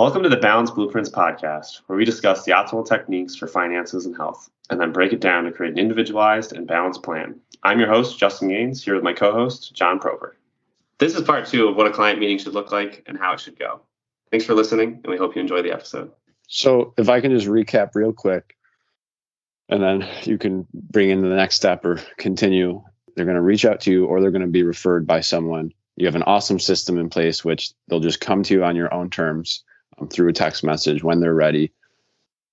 Welcome to the Balance Blueprints podcast, where we discuss the optimal techniques for finances and health, and then break it down to create an individualized and balanced plan. I'm your host, Justin Gaines, here with my co host, John Prover. This is part two of what a client meeting should look like and how it should go. Thanks for listening, and we hope you enjoy the episode. So, if I can just recap real quick, and then you can bring in the next step or continue, they're going to reach out to you or they're going to be referred by someone. You have an awesome system in place, which they'll just come to you on your own terms through a text message when they're ready.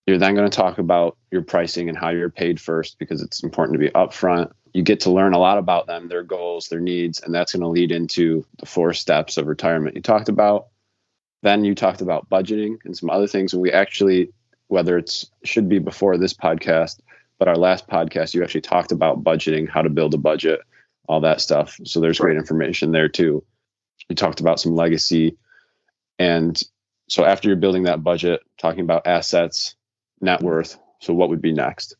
You're then going to talk about your pricing and how you're paid first because it's important to be upfront. You get to learn a lot about them, their goals, their needs, and that's going to lead into the four steps of retirement you talked about. Then you talked about budgeting and some other things. And we actually, whether it's should be before this podcast, but our last podcast, you actually talked about budgeting, how to build a budget, all that stuff. So there's great information there too. You talked about some legacy and so after you're building that budget, talking about assets, net mm-hmm. worth. So what would be next?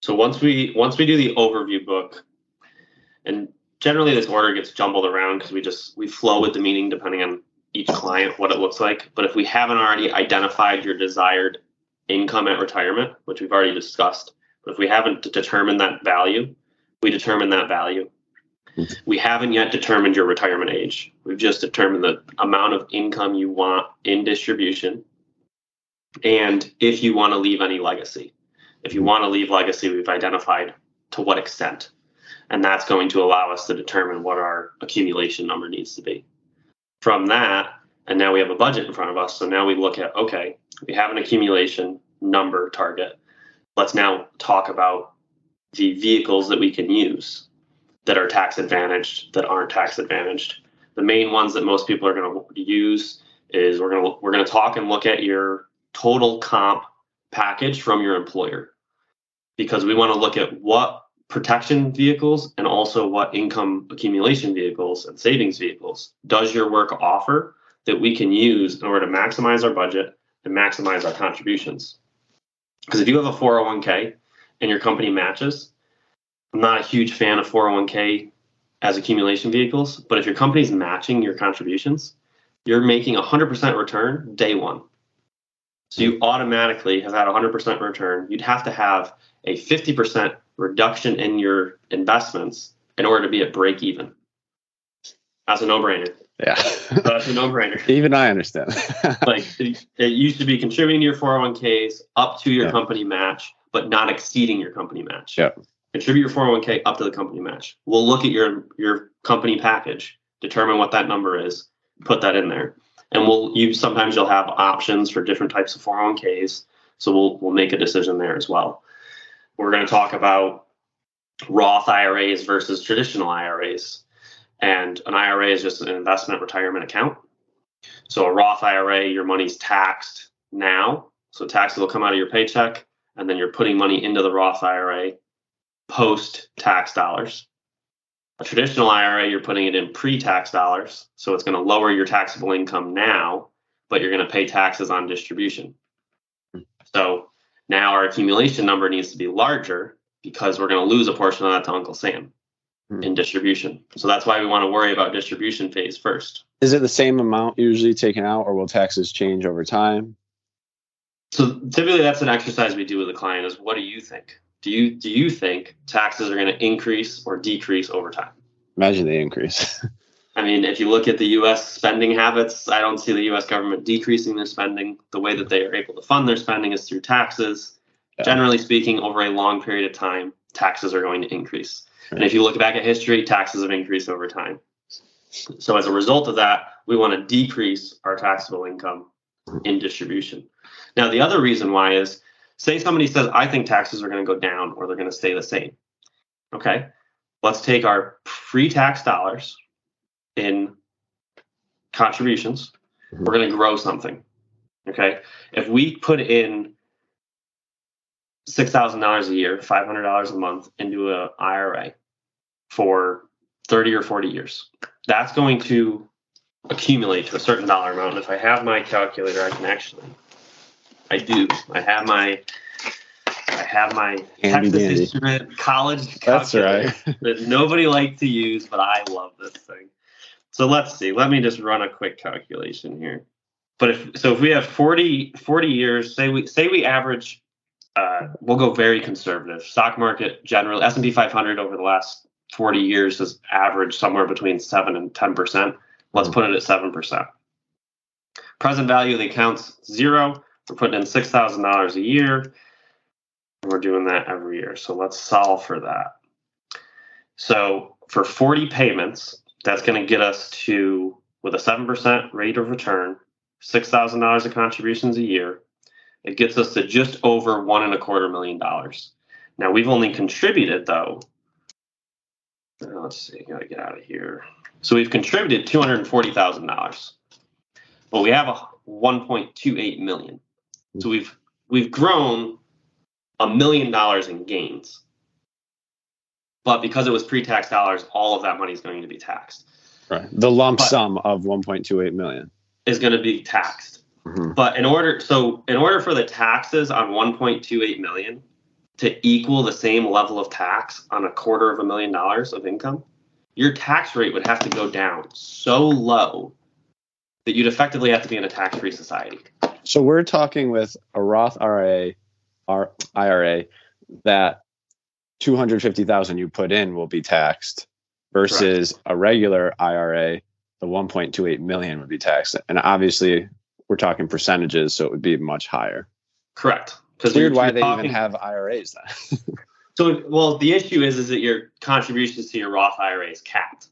So once we once we do the overview book, and generally this order gets jumbled around because we just we flow with the meaning depending on each client what it looks like. But if we haven't already identified your desired income at retirement, which we've already discussed, but if we haven't determined that value, we determine that value. We haven't yet determined your retirement age. We've just determined the amount of income you want in distribution and if you want to leave any legacy. If you want to leave legacy, we've identified to what extent. And that's going to allow us to determine what our accumulation number needs to be. From that, and now we have a budget in front of us. So now we look at okay, we have an accumulation number target. Let's now talk about the vehicles that we can use that are tax advantaged that aren't tax advantaged. The main ones that most people are going to use is we're going to we're going to talk and look at your total comp package from your employer because we want to look at what protection vehicles and also what income accumulation vehicles and savings vehicles does your work offer that we can use in order to maximize our budget and maximize our contributions. Because if you have a 401k and your company matches, I'm not a huge fan of 401k as accumulation vehicles, but if your company's matching your contributions, you're making 100% return day one. So you automatically have had 100% return. You'd have to have a 50% reduction in your investments in order to be at break even. That's a no brainer. Yeah. That's a no brainer. Even I understand. like it, it, used to be contributing to your 401ks up to your yeah. company match, but not exceeding your company match. Yeah contribute your 401k up to the company match. We'll look at your your company package, determine what that number is, put that in there. And we'll you sometimes you'll have options for different types of 401ks. So we'll we'll make a decision there as well. We're going to talk about Roth IRAs versus traditional IRAs. And an IRA is just an investment retirement account. So a Roth IRA, your money's taxed now. So taxes will come out of your paycheck, and then you're putting money into the Roth IRA post tax dollars. A traditional IRA, you're putting it in pre tax dollars. So it's going to lower your taxable income now, but you're going to pay taxes on distribution. So now our accumulation number needs to be larger because we're going to lose a portion of that to Uncle Sam hmm. in distribution. So that's why we want to worry about distribution phase first. Is it the same amount usually taken out, or will taxes change over time? So typically, that's an exercise we do with a client: is what do you think? Do you do you think taxes are going to increase or decrease over time? Imagine they increase. I mean, if you look at the U.S. spending habits, I don't see the U.S. government decreasing their spending. The way that they are able to fund their spending is through taxes. Yeah. Generally speaking, over a long period of time, taxes are going to increase. Right. And if you look back at history, taxes have increased over time. So as a result of that, we want to decrease our taxable income in distribution. Now, the other reason why is say somebody says, I think taxes are going to go down or they're going to stay the same. Okay. Let's take our pre tax dollars in contributions. Mm-hmm. We're going to grow something. Okay. If we put in $6,000 a year, $500 a month into an IRA for 30 or 40 years, that's going to accumulate to a certain dollar amount. And if I have my calculator, I can actually I do. I have my I have my Handy Texas dandy. Instrument college That's right. that nobody liked to use, but I love this thing. So let's see. Let me just run a quick calculation here. but if so if we have 40, 40 years, say we say we average uh, we'll go very conservative. Stock market generally S&P 500 over the last 40 years has averaged somewhere between 7 and 10%. Let's put it at 7%. Present value of the account's zero. We're putting in $6,000 a year. We're doing that every year. So let's solve for that. So for 40 payments, that's going to get us to, with a 7% rate of return, $6,000 of contributions a year. It gets us to just over one and a quarter million dollars. Now we've only contributed though. uh, Let's see, gotta get out of here. So we've contributed two hundred forty thousand dollars, but we have a one point two eight million. So we've we've grown a million dollars in gains. But because it was pre-tax dollars, all of that money is going to be taxed. Right. The lump But- sum of 1.28 million. Is going to be taxed. Mhm. But in order, so in order for the taxes on 1.28 million to equal the same level of tax on a quarter of a million dollars of income, your tax rate would have to go down so low that you'd effectively have to be in a tax-free society. So we're talking with a Roth IRA, our IRA, that 250,000 you put in will be taxed versus a regular IRA, the 1.28 million would be taxed. And obviously we're talking percentages, so it would be much higher. Correct. It's weird why they even have IRAs then. So, well, the issue is, is that your contributions to your Roth IRA is capped.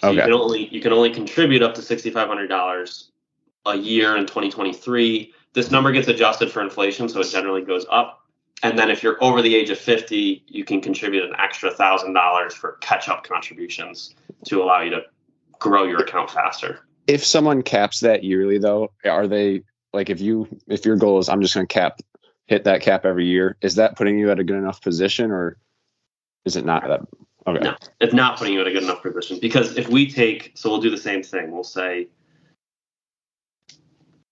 So you Okay. can only you can only contribute up to sixty five hundred dollars a year in twenty twenty three. This number gets adjusted for inflation, so it generally goes up. And then if you're over the age of fifty, you can contribute an extra thousand dollars for catch up contributions to allow you to grow your account faster. if someone caps that yearly though, are they like if you if your goal is I'm just going to cap hit that cap every year, is that putting you at a good enough position or is it not that okay. No. It's not putting you in a good enough position because if we take, so we'll do the same thing. We'll say,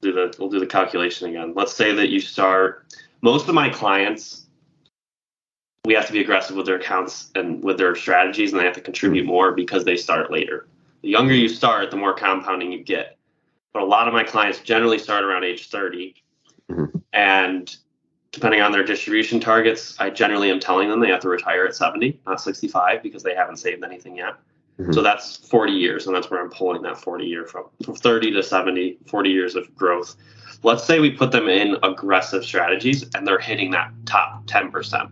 do the we'll do the calculation again. Let's say that you start. Most of my clients, we have to be aggressive with their accounts and with their strategies, and they have to contribute more because they start later. The younger you start, the more compounding you get. But a lot of my clients generally start around age 30, Mhm. and depending on their distribution targets, I generally am telling them they have to retire at 70, not 65, because they haven't saved anything yet. Mhm. So that's 40 years, and that's where I'm pulling that 40 year from. From 30 to 70, 40 years of growth. Let's say we put them in aggressive strategies and they're hitting that top 10%.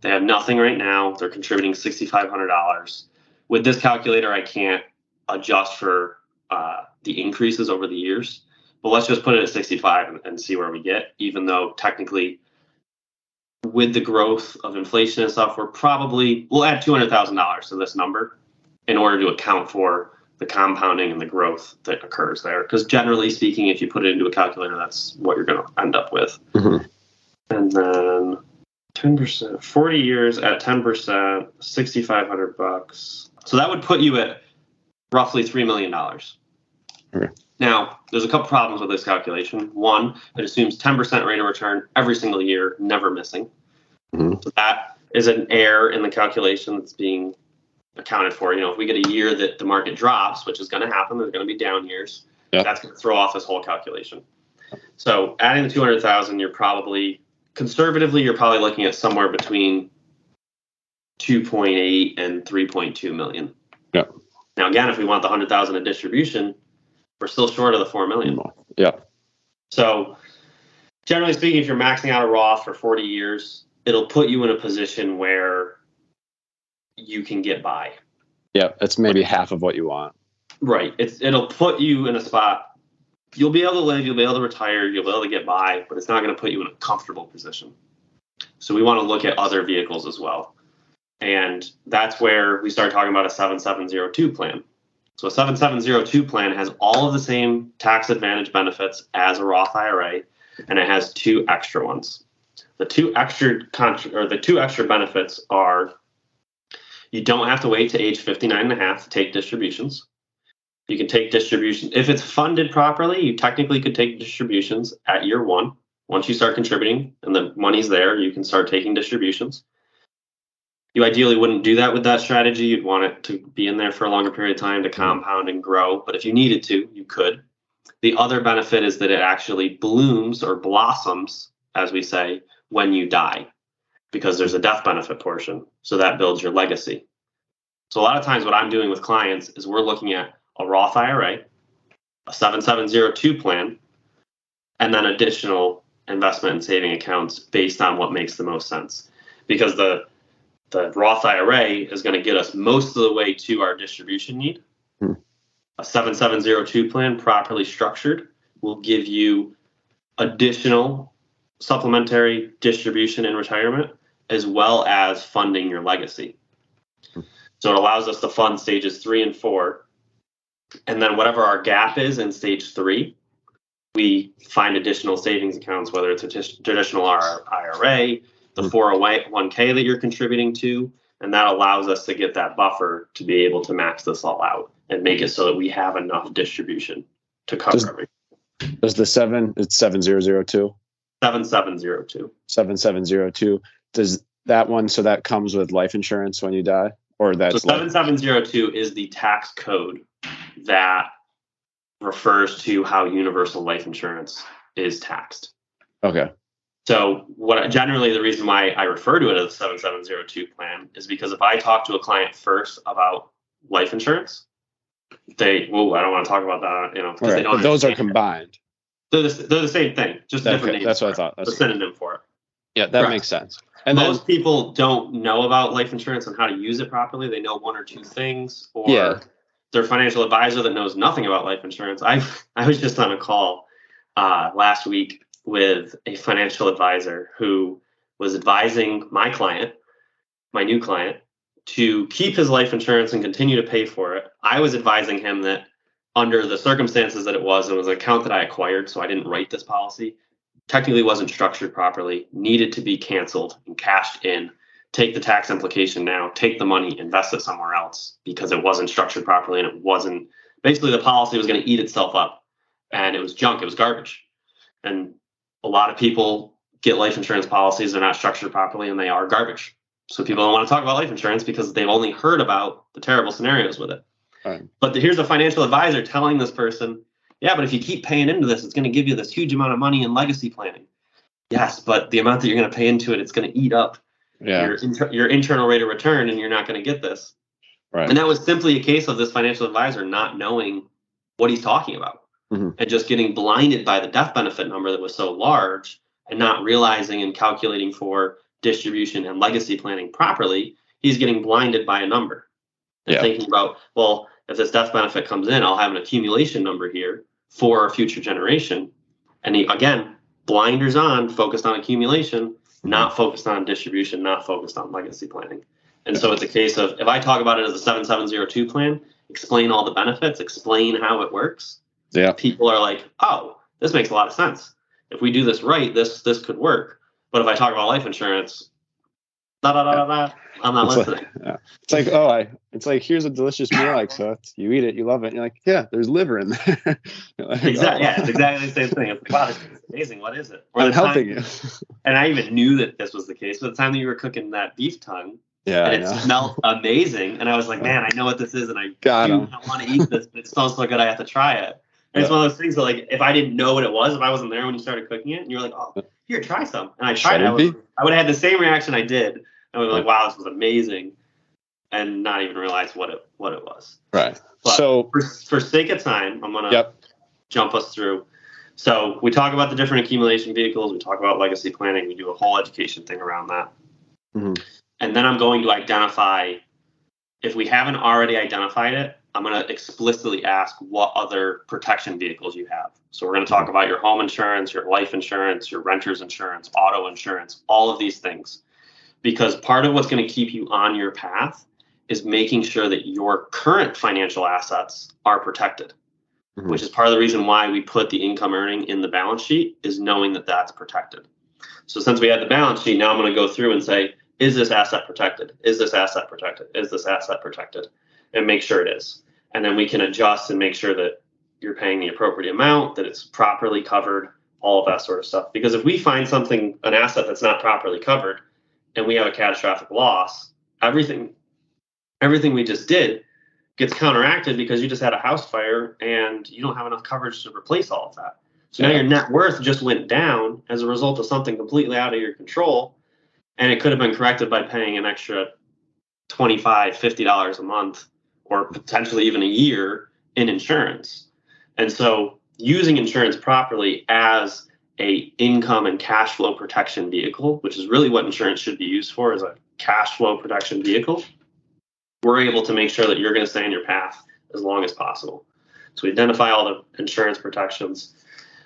They have nothing right now. They're contributing $6,500. With this calculator, I can't adjust for uh, the increases over the years. But let's just put it at 65 and, and see where we get, even though technically with the growth of inflation and stuff, we're probably we'll add two hundred thousand dollars to this number in order to account for the compounding and the growth that occurs there. Because generally speaking, if you put it into a calculator, that's what you're going to end up with. Mhm. And then ten percent, forty years at ten percent, sixty five hundred bucks. So that would put you at roughly three million dollars. Okay. Now, there's a couple problems with this calculation. One, it assumes 10% rate of return every single year, never missing. Mhm. So that is an error in the calculation that's being accounted for. You know, if we get a year that the market drops, which is going to happen, there's going to be down years. Yeah. That's going to throw off this whole calculation. So adding the 200,000, you're probably conservatively, you're probably looking at somewhere between 2.8 and 3.2 million. Yeah. Now, again, if we want the 100,000 in distribution, we're still short of the 4 million. Yeah. So, generally speaking, if you're maxing out a Roth for 40 years, it'll put you in a position where you can get by. Yeah. That's maybe half of what you want. Right. It's it'll put you in a spot. You'll be able to live. You'll be able to retire. You'll be able to get by, but it's not going to put you in a comfortable position. So we want to look at other vehicles as well, and that's where we start talking about a 7702 plan. So a 7702 plan has all of the same tax advantage benefits as a Roth IRA, and it has two extra ones. The two extra contra- or the two extra benefits are you don't have to wait to age 59 and a half to take distributions. You can take distributions if it's funded properly. You technically could take distributions at year one. Once you start contributing and the money's there, you can start taking distributions. You ideally wouldn't do that with that strategy. You'd want it to be in there for a longer period of time to compound and grow. But if you needed to, you could. The other benefit is that it actually blooms or blossoms, as we say, when you die, because there's a death benefit portion. So that builds your legacy. So a lot of times, what I'm doing with clients is we're looking at a Roth IRA, a 7702 plan, and then additional investment and saving accounts based on what makes the most sense. Because the the Roth IRA is going to get us most of the way to our distribution need. Hmm. A 7702 plan, properly structured, will give you additional supplementary distribution in retirement as well as funding your legacy. Hmm. So it allows us to fund stages three and four. And then whatever our gap is in stage three, we find additional savings accounts, whether it's a t- traditional IRA, the hmm. 401k that you're contributing to, and that allows us to get that buffer to be able to max this all out and make it so that we have enough distribution to cover does, everything. Does the seven? It's seven zero zero two. Seven seven zero two. Seven seven zero two. Does that one? So that comes with life insurance when you die, or that's so seven seven zero two is the tax code that refers to how universal life insurance is taxed. Okay. So what generally the reason why I refer to it as a 7702 plan is because if I talk to a client first about life insurance, they well I don't want to talk about that, you know, because right. they don't. But those are combined. They're the, they're the same thing, just okay. different names. That's what I thought. That's a synonym for it. Yeah, that Correct. makes sense. And most then, people don't know about life insurance and how to use it properly. They know one or two things, or yeah. their financial advisor that knows nothing about life insurance. I I was just on a call uh, last week with a financial advisor who was advising my client, my new client, to keep his life insurance and continue to pay for it. I was advising him that under the circumstances that it was, it was an account that I acquired, so I didn't write this policy, technically wasn't structured properly, needed to be canceled and cashed in. Take the tax implication now, take the money, invest it somewhere else because it wasn't structured properly and it wasn't basically the policy was going to eat itself up and it was junk, it was garbage. And a lot of people get life insurance policies they're not structured properly and they are garbage so people don't want to talk about life insurance because they've only heard about the terrible scenarios with it right. but the, here's a financial advisor telling this person yeah but if you keep paying into this it's going to give you this huge amount of money in legacy planning yes but the amount that you're going to pay into it it's going to eat up yeah. your, inter- your internal rate of return and you're not going to get this right. and that was simply a case of this financial advisor not knowing what he's talking about mm-hmm. and just getting blinded by the death benefit number that was so large and not realizing and calculating for distribution and legacy planning properly, he's getting blinded by a number and yeah. thinking about, well, if this death benefit comes in, I'll have an accumulation number here for a future generation. And he, again, blinders on, focused on accumulation, not focused on distribution, not focused on legacy planning. And so it's a case of if I talk about it as a 7702 plan, explain all the benefits, explain how it works, yeah. people are like, oh, this makes a lot of sense. If we do this right, this this could work. But if I talk about life insurance, da da da da da, I'm not it's listening. Like, yeah. It's like, oh, I. It's like here's a delicious meal I cooked. You eat it, you love it. And you're like, yeah, there's liver in there. like, exactly. Oh. Yeah, it's exactly the same thing. It's like, wow, this is amazing. What is it? Or I'm helping time, you. and I even knew that this was the case. By the time that you were cooking that beef tongue, yeah, and it smelled amazing. And I was like, man, I know what this is, and I Got do not want to eat this, but it smells so good, I have to try it. And it's one of those things that, like, if I didn't know what it was, if I wasn't there when you started cooking it, and you're like, oh, here, try some, and I tried it, I would, I would have had the same reaction I did. I would be like, wow, this was amazing, and not even realize what it what it was. Right. But so, for for sake of time, I'm gonna yep. jump us through. So we talk about the different accumulation vehicles. We talk about legacy planning. We do a whole education thing around that. Mm-hmm. And then I'm going to identify if we haven't already identified it, I'm going to explicitly ask what other protection vehicles you have. So we're going to talk about your home insurance, your life insurance, your renter's insurance, auto insurance, all of these things. Because part of what's going to keep you on your path is making sure that your current financial assets are protected. Mm-hmm. Which is part of the reason why we put the income earning in the balance sheet is knowing that that's protected. So since we had the balance sheet, now I'm going to go through and say, is this asset protected? Is this asset protected? Is this asset protected? And make sure it is and then we can adjust and make sure that you're paying the appropriate amount, that it's properly covered, all of that sort of stuff. Because if we find something, an asset that's not properly covered, and we have a catastrophic loss, everything, everything we just did gets counteracted because you just had a house fire and you don't have enough coverage to replace all of that. So now your net worth just went down as a result of something completely out of your control. And it could have been corrected by paying an extra $25, $50 a month or potentially even a year in insurance. And so using insurance properly as a income and cash flow protection vehicle, which is really what insurance should be used for as a cash flow protection vehicle, we're able to make sure that you're going to stay on your path as long as possible. So we identify all the insurance protections.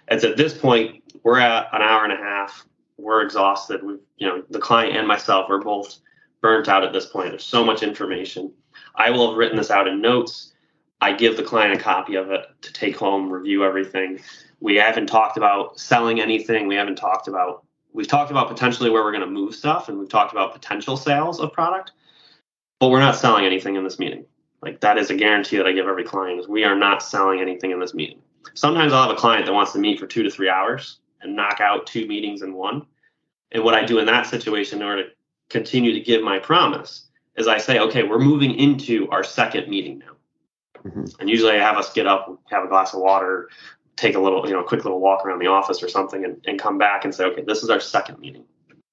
It's at this point, we're at an hour and a half. We're exhausted. We, you know, the client and myself are both burnt out at this point. There's so much information. I will have written this out in notes. I give the client a copy of it to take home, review everything. We haven't talked about selling anything. We haven't talked about we've talked about potentially where we're going to move stuff and we've talked about potential sales of product but we're not selling anything in this meeting. Like that is a guarantee that I give every client is we are not selling anything in this meeting. Sometimes I'll have a client that wants to meet for two to three hours and knock out two meetings in one. And what I do in that situation in order to continue to give my promise is I say, okay, we're moving into our second meeting now. Mm-hmm. And usually I have us get up, have a glass of water, take a little, you know, a quick little walk around the office or something and, and come back and say, okay, this is our second meeting.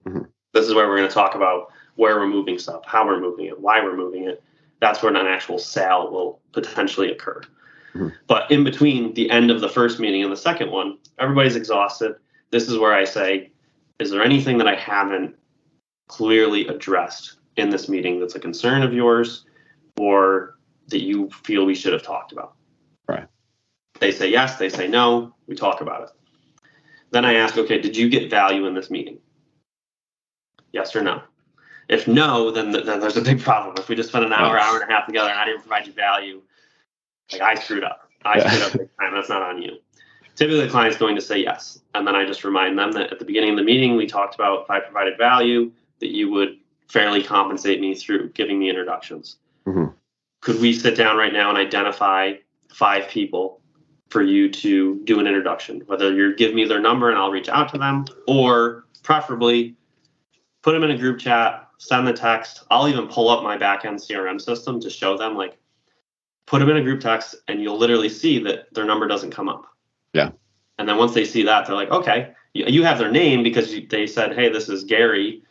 Mm-hmm. This is where we're going to talk about where we're moving stuff, how we're moving it, why we're moving it. That's where an actual sale will potentially occur. Mm-hmm. But in between the end of the first meeting and the second one, everybody's exhausted. This is where I say, is there anything that I haven't clearly addressed in this meeting that's a concern of yours or that you feel we should have talked about? Right. They say yes, they say no, we talk about it. Then I ask, okay, did you get value in this meeting? Yes or no? If no, then, then there's a big problem. If we just spend an hour, hour and a half together and I didn't provide you value, like I screwed up. I yeah. screwed up big time. That's not on you. Typically, the client's going to say yes. And then I just remind them that at the beginning of the meeting, we talked about if I provided value, that you would fairly compensate me through giving me introductions. Mm-hmm. Could we sit down right now and identify five people for you to do an introduction? Whether you give me their number and I'll reach out to them, or preferably put them in a group chat, send the text. I'll even pull up my backend CRM system to show them like put them in a group text and you'll literally see that their number doesn't come up. Yeah. And then once they see that, they're like, okay, you have their name because they said, hey, this is Gary.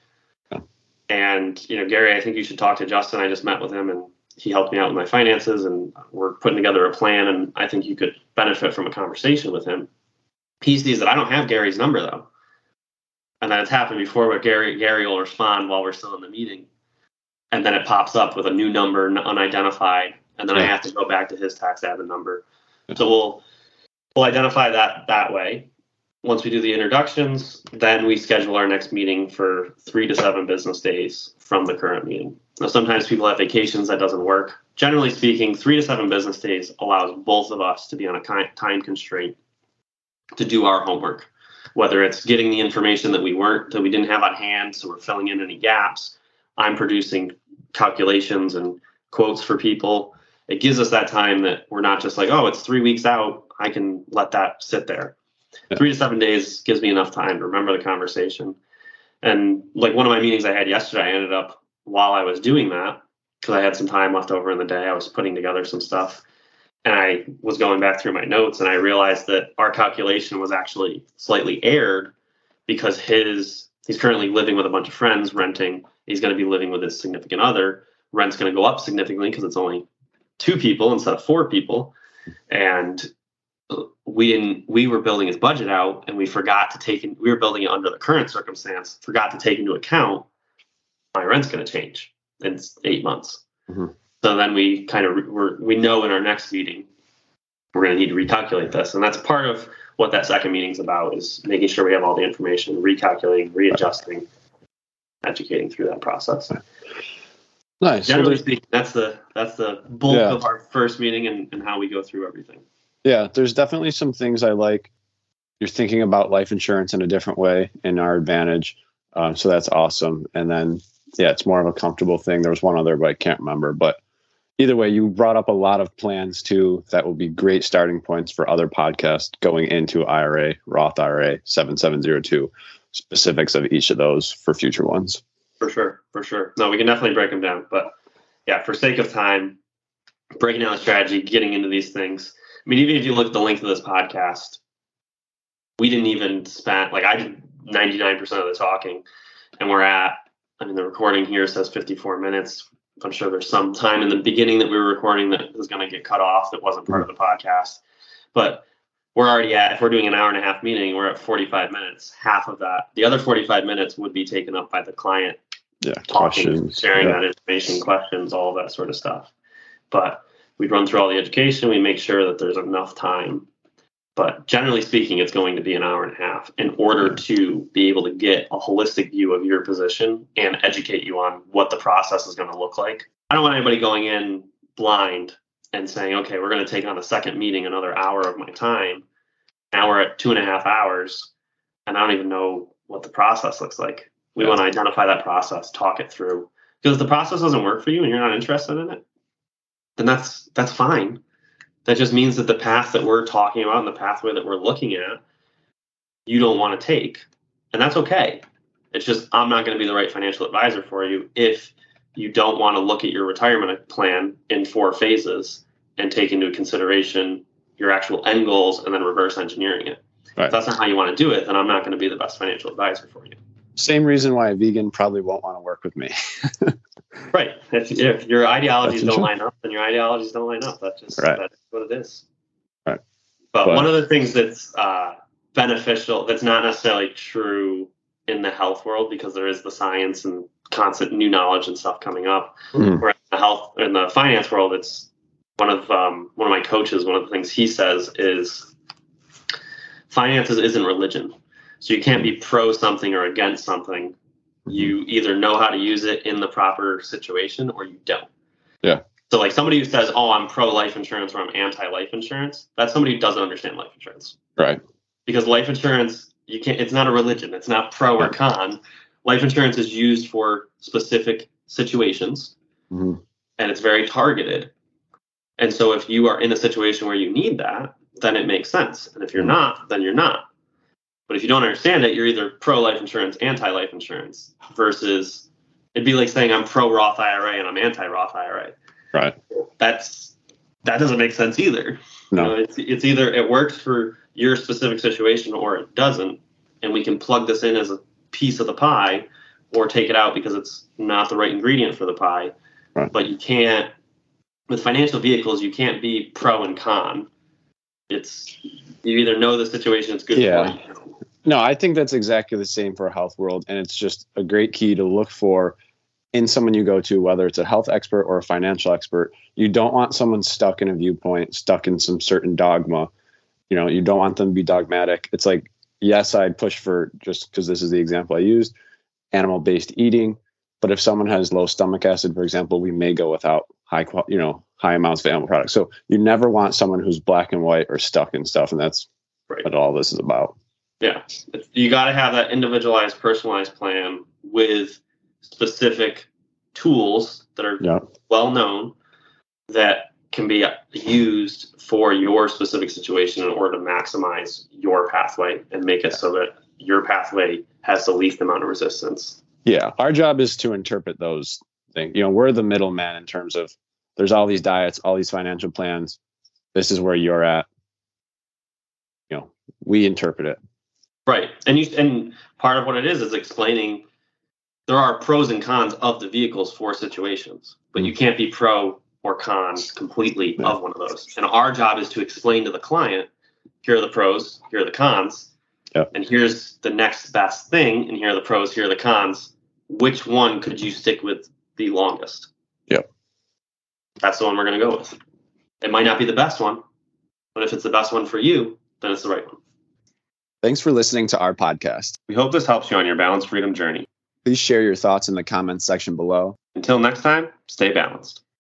And, you know, Gary, I think you should talk to Justin. I just met with him and he helped me out with my finances and we're putting together a plan. And I think you could benefit from a conversation with him. He sees that I don't have Gary's number though and then it's happened before But Gary Gary will respond while we're still in the meeting, and then it pops up with a new number unidentified, and then yeah. I have to go back to his tax admin number. So we'll we'll identify that that way. Once we do the introductions, then we schedule our next meeting for three to seven business days from the current meeting. Now, sometimes people have vacations that doesn't work. Generally speaking, three to seven business days allows both of us to be on a time constraint to do our homework whether it's getting the information that we weren't that we didn't have on hand so we're filling in any gaps i'm producing calculations and quotes for people it gives us that time that we're not just like oh it's three weeks out i can let that sit there. Three to seven days gives me enough time to remember the conversation and like one of my meetings i had yesterday i ended up while i was doing that because i had some time left over in the day i was putting together some stuff and I was going back through my notes and I realized that our calculation was actually slightly erred because his he's currently living with a bunch of friends renting. He's going to be living with his significant other. Rent's going to go up significantly because it's only two people instead of four people. And we didn't we were building his budget out and we forgot to take in we were building it under the current circumstance, forgot to take into account my rent's going to change in eight months. Mm-hmm. So then we kind of we're, we know in our next meeting we're going to need to recalculate this, and that's part of what that second meeting is about: is making sure we have all the information, recalculating, readjusting, educating through that process. Nice. Generally well, speaking, that's the that's the bulk yeah. of our first meeting and, and how we go through everything. Yeah, there's definitely some things I like. You're thinking about life insurance in a different way in our advantage. Um, so that's awesome. And then, yeah, it's more of a comfortable thing. There was one other, but I can't remember. But either way, you brought up a lot of plans too that will be great starting points for other podcasts going into IRA, Roth IRA, 7702, specifics of each of those for future ones. For sure, for sure. No, we can definitely break them down. But yeah, for sake of time, breaking down the strategy, getting into these things. I mean, even if you look at the length of this podcast, we didn't even spend like I did 99% of the talking, and we're at. I mean, the recording here says 54 minutes. I'm sure there's some time in the beginning that we were recording that was going to get cut off that wasn't part of the podcast, but we're already at. If we're doing an hour and a half meeting, we're at 45 minutes. Half of that, the other 45 minutes would be taken up by the client Yeah. talking, Questions. sharing Yeah. that information, questions, all that sort of stuff. But we run through all the education. We make sure that there's enough time. But generally speaking, it's going to be an hour and a half in order to be able to get a holistic view of your position and educate you on what the process is going to look like. I don't want anybody going in blind and saying, okay, we're going to take on a second meeting, another hour of my time. Now we're at two and a half hours, and I don't even know what the process looks like. We Yeah. want to identify that process, talk it through. Because if the process doesn't work for you and you're not interested in it, then that's that's fine. That just means that the path that we're talking about and the pathway that we're looking at, you don't want to take. And that's okay. It's just I'm not going to be the right financial advisor for you if you don't want to look at your retirement plan in four phases and take into consideration your actual end goals and then reverse engineering it. Right. If that's not how you want to do it, then I'm not going to be the best financial advisor for you. Same reason why a vegan probably won't want to work with me. If, if your ideologies don't line up, then your ideologies don't line up. That's just Right. that's what it is. Right. But, But- one of the things that's uh, beneficial, that's not necessarily true in the health world, because there is the science and constant new knowledge and stuff coming up. Whereas in the health in the finance world, it's one of um, one of my coaches. One of the things he says is finances isn't religion. So you can't be pro something or against something. You either know how to use it in the proper situation or you don't. Yeah. So like somebody who says, "Oh, I'm pro life insurance" or "I'm anti life insurance," that's somebody who doesn't understand life insurance Right. because life insurance you can't it's not a religion it's not pro or con life insurance is used for specific situations Mhm. and it's very targeted and so if you are in a situation where you need that then it makes sense and if you're not then you're not but if you don't understand it you're either pro life insurance anti life insurance versus it'd be like saying i'm pro roth ira and i'm anti roth ira Right. that's that doesn't make sense either No. you know, it's it's either it works for your specific situation or it doesn't, and we can plug this in as a piece of the pie, or take it out because it's not the right ingredient for the pie. Right. But you can't with financial vehicles, you can't be pro and con. It's you either know the situation it's good Yeah. for you. No, I think that's exactly the same for a health world. And it's just a great key to look for in someone you go to, whether it's a health expert or a financial expert. You don't want someone stuck in a viewpoint, stuck in some certain dogma. You know, you don't want them to be dogmatic. It's like, yes, I'd push for just because this is the example I used, animal based eating. But if someone has low stomach acid, for example, we may go without high, qual- you know, high amounts of animal products. So you never want someone who's black and white or stuck in stuff, and that's Right. what all this is about. Yeah, It's- you got to have that individualized, personalized plan with specific tools that are Yeah. well known that can be used for your specific situation in order to maximize your pathway and make it so that your pathway has the least amount of resistance. Yeah, our job is to interpret those things. You know, we're the middleman in terms of there's all these diets, all these financial plans. This is where you're at. You know, we interpret it. Right. And you and part of what it is is explaining there are pros and cons of the vehicles for situations, but you mm. can't be pro or con completely Yeah. of one of those. And our job is to explain to the client, here are the pros, here are the cons, Yep. and here's the next best thing, and here are the pros, here are the cons. Which one could you stick with the longest? That's the one we're going to go with. It might not be the best one, but if it's the best one for you, then it's the right one. Thanks for listening to our podcast. We hope this helps you on your balance freedom journey. Please share your thoughts in the comments section below. Until next time, stay balanced.